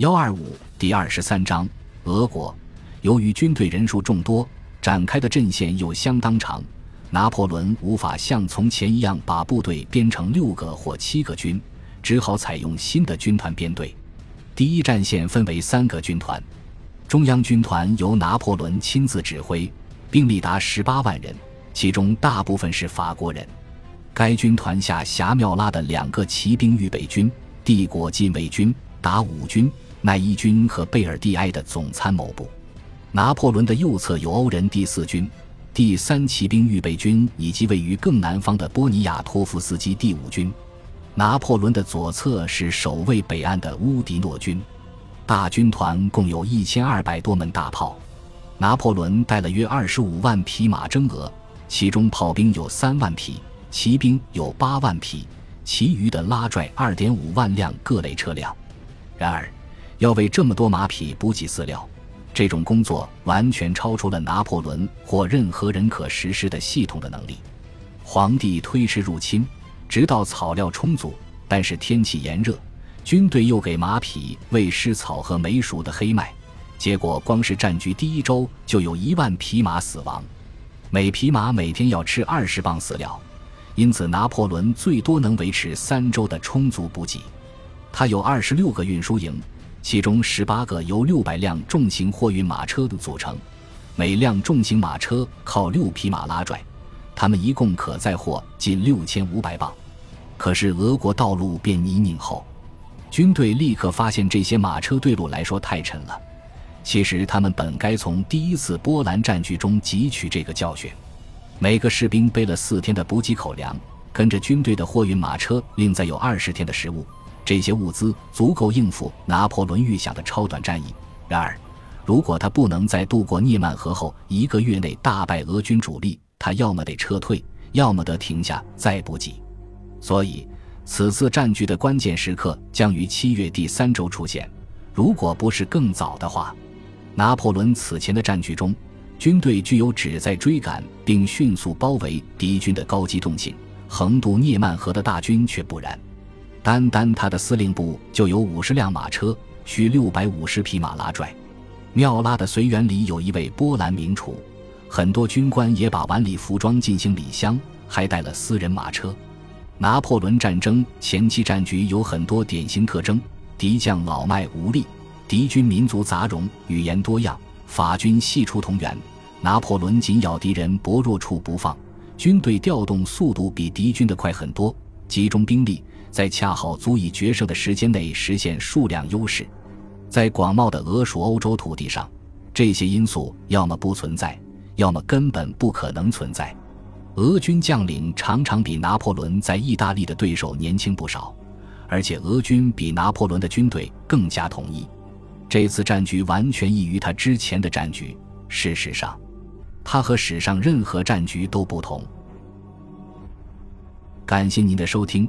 幺二五第二十三章，俄国由于军队人数众多，展开的阵线又相当长，拿破仑无法像从前一样把部队编成六个或七个军，只好采用新的军团编队。第一战线分为三个军团，中央军团由拿破仑亲自指挥，兵力达十八万人，其中大部分是法国人。该军团下辖缪拉的两个骑兵预备军、帝国禁卫军、达武军。奈伊军和贝尔蒂埃的总参谋部，拿破仑的右侧有欧人第四军、第三骑兵预备军以及位于更南方的波尼亚托夫斯基第五军。拿破仑的左侧是守卫北岸的乌迪诺军。大军团共有一千二百多门大炮，拿破仑带了约二十五万匹马征俄，其中炮兵有三万匹，骑兵有八万匹，其余的拉拽二点五万辆各类车辆。然而。要为这么多马匹补给饲料，这种工作完全超出了拿破仑或任何人可实施的系统的能力。皇帝推迟入侵，直到草料充足，但是天气炎热，军队又给马匹喂湿草和没熟的黑麦，结果光是占据第一周就有一万匹马死亡，每匹马每天要吃二十磅饲料，因此拿破仑最多能维持三周的充足补给。他有二十六个运输营。其中十八个由六百辆重型货运马车组成，每辆重型马车靠六匹马拉拽，他们一共可载货近六千五百磅。可是俄国道路变泥泞后，军队立刻发现这些马车对路来说太沉了。其实他们本该从第一次波兰战局中汲取这个教训。每个士兵背了四天的补给口粮，跟着军队的货运马车另载有二十天的食物。这些物资足够应付拿破仑预想的超短战役。然而，如果他不能在渡过涅曼河后一个月内大败俄军主力，他要么得撤退，要么得停下再补给。所以，此次战局的关键时刻将于七月第三周出现。如果不是更早的话，拿破仑此前的战局中，军队具有旨在追赶并迅速包围敌军的高机动性，横渡涅曼河的大军却不然。单单他的司令部就有五十辆马车，需六百五十匹马拉拽。缪拉的随员里有一位波兰名厨，很多军官也把晚礼服装进行礼香，还带了私人马车。拿破仑战争前期战局有很多典型特征：敌将老迈无力，敌军民族杂糅，语言多样，法军系出同源。拿破仑紧咬敌人薄弱处不放，军队调动速度比敌军的快很多，集中兵力。在恰好足以决胜的时间内实现数量优势，在广袤的俄属欧洲土地上，这些因素要么不存在，要么根本不可能存在。俄军将领常常比拿破仑在意大利的对手年轻不少，而且俄军比拿破仑的军队更加统一。这次战局完全异于他之前的战局。事实上，他和史上任何战局都不同。感谢您的收听。